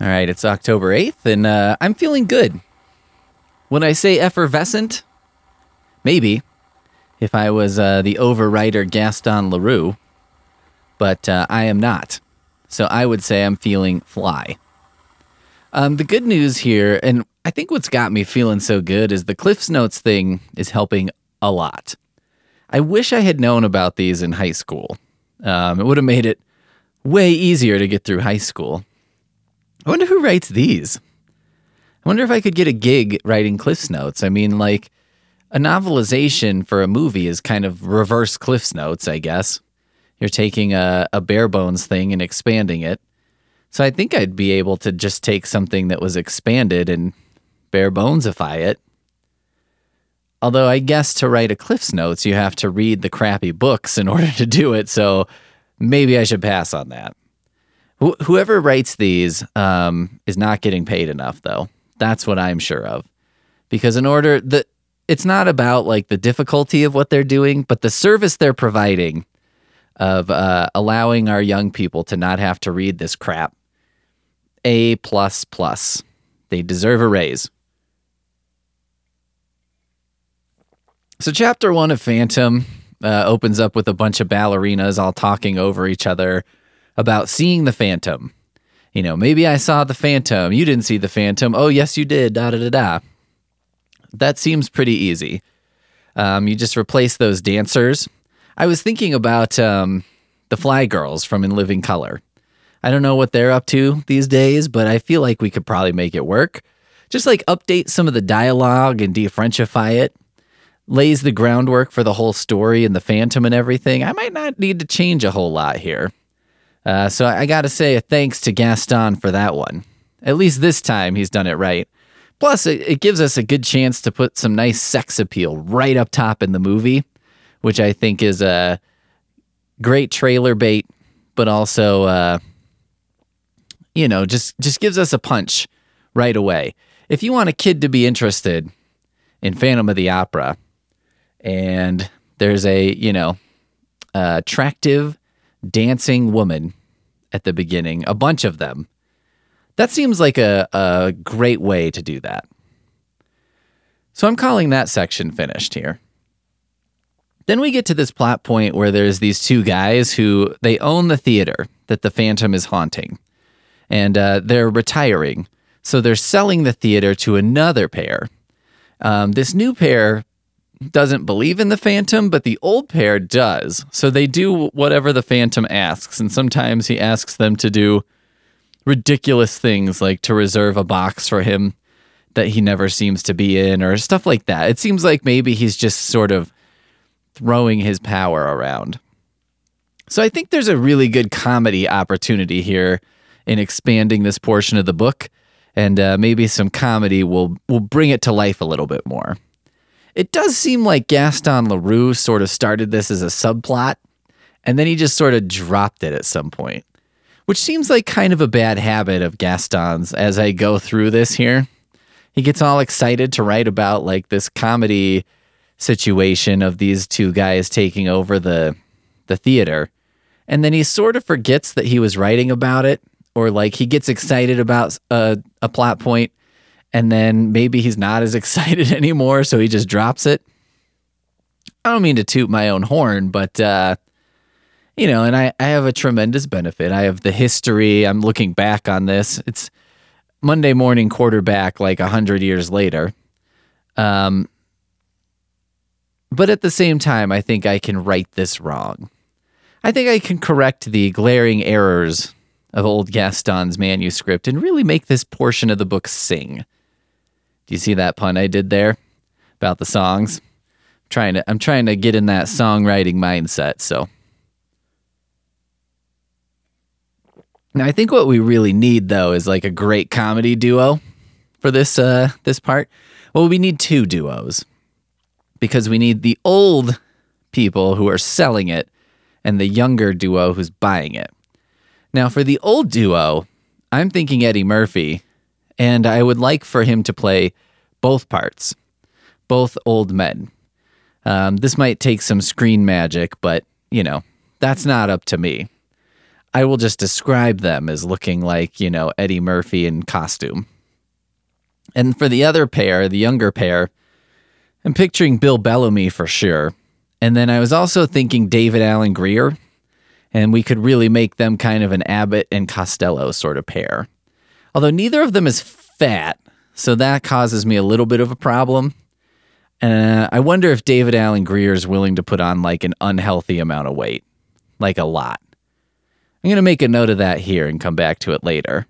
All right, it's October 8th, and uh, I'm feeling good. When I say effervescent, maybe if I was uh, the overwriter Gaston Leroux, but uh, I am not. So I would say I'm feeling fly. Um, the good news here, and I think what's got me feeling so good, is the Cliffs Notes thing is helping a lot. I wish I had known about these in high school. Um, it would have made it way easier to get through high school. I wonder who writes these. I wonder if I could get a gig writing Cliffs Notes. I mean, like, a novelization for a movie is kind of reverse Cliffs Notes, I guess. You're taking a, a bare bones thing and expanding it. So I think I'd be able to just take something that was expanded and bare bonesify it. Although I guess to write a Cliffs Notes, you have to read the crappy books in order to do it. So maybe I should pass on that. Wh- whoever writes these um, is not getting paid enough, though. That's what I'm sure of. Because in order the it's not about like the difficulty of what they're doing, but the service they're providing of uh, allowing our young people to not have to read this crap. A plus plus. They deserve a raise. So, chapter one of Phantom uh, opens up with a bunch of ballerinas all talking over each other about seeing the Phantom. You know, maybe I saw the Phantom. You didn't see the Phantom. Oh, yes, you did. Da da da da. That seems pretty easy. Um, you just replace those dancers. I was thinking about um, the Fly Girls from In Living Color. I don't know what they're up to these days, but I feel like we could probably make it work. Just like update some of the dialogue and de-Frenchify it. Lays the groundwork for the whole story and the Phantom and everything. I might not need to change a whole lot here. Uh, so I got to say a thanks to Gaston for that one. At least this time he's done it right. Plus, it, it gives us a good chance to put some nice sex appeal right up top in the movie, which I think is a great trailer bait, but also, uh, you know, just just gives us a punch right away. If you want a kid to be interested in Phantom of the Opera, and there's a you know attractive dancing woman at the beginning, a bunch of them that seems like a, a great way to do that. So I'm calling that section finished here. Then we get to this plot point where there's these two guys who they own the theater that the Phantom is haunting, and uh, they're retiring. So they're selling the theater to another pair. Um, this new pair doesn't believe in the Phantom, but the old pair does. So they do whatever the Phantom asks, and sometimes he asks them to do ridiculous things like to reserve a box for him that he never seems to be in or stuff like that. It seems like maybe he's just sort of throwing his power around. So I think there's a really good comedy opportunity here in expanding this portion of the book, and uh, maybe some comedy will will bring it to life a little bit more. It does seem like Gaston Leroux sort of started this as a subplot, and then he just sort of dropped it at some point which seems like kind of a bad habit of Gaston's as I go through this here. He gets all excited to write about like this comedy situation of these two guys taking over the the theater. And then he sort of forgets that he was writing about it or like he gets excited about a, uh, a plot point and then maybe he's not as excited anymore so he just drops it. I don't mean to toot my own horn, but uh you know, and I, I have a tremendous benefit. I have the history. I'm looking back on this. It's Monday morning quarterback like a hundred years later. Um, but at the same time, I think I can right this wrong. I think I can correct the glaring errors of old Gaston's manuscript and really make this portion of the book sing. Do you see that pun I did there about the songs? I'm trying to I'm trying to get in that songwriting mindset, so Now, I think what we really need though is like a great comedy duo for this uh this part. Well, we need two duos because we need the old people who are selling it and the younger duo who's buying it. Now, for the old duo, I'm thinking Eddie Murphy, and I would like for him to play both parts, both old men. Um, this might take some screen magic, but you know, that's not up to me. I will just describe them as looking like, you know, Eddie Murphy in costume. And for the other pair, the younger pair, I'm picturing Bill Bellamy for sure. And then I was also thinking David Alan Grier, and we could really make them kind of an Abbott and Costello sort of pair. Although neither of them is fat, so that causes me a little bit of a problem. Uh, I wonder if David Alan Grier is willing to put on like an unhealthy amount of weight, like a lot. I'm going to make a note of that here and come back to it later.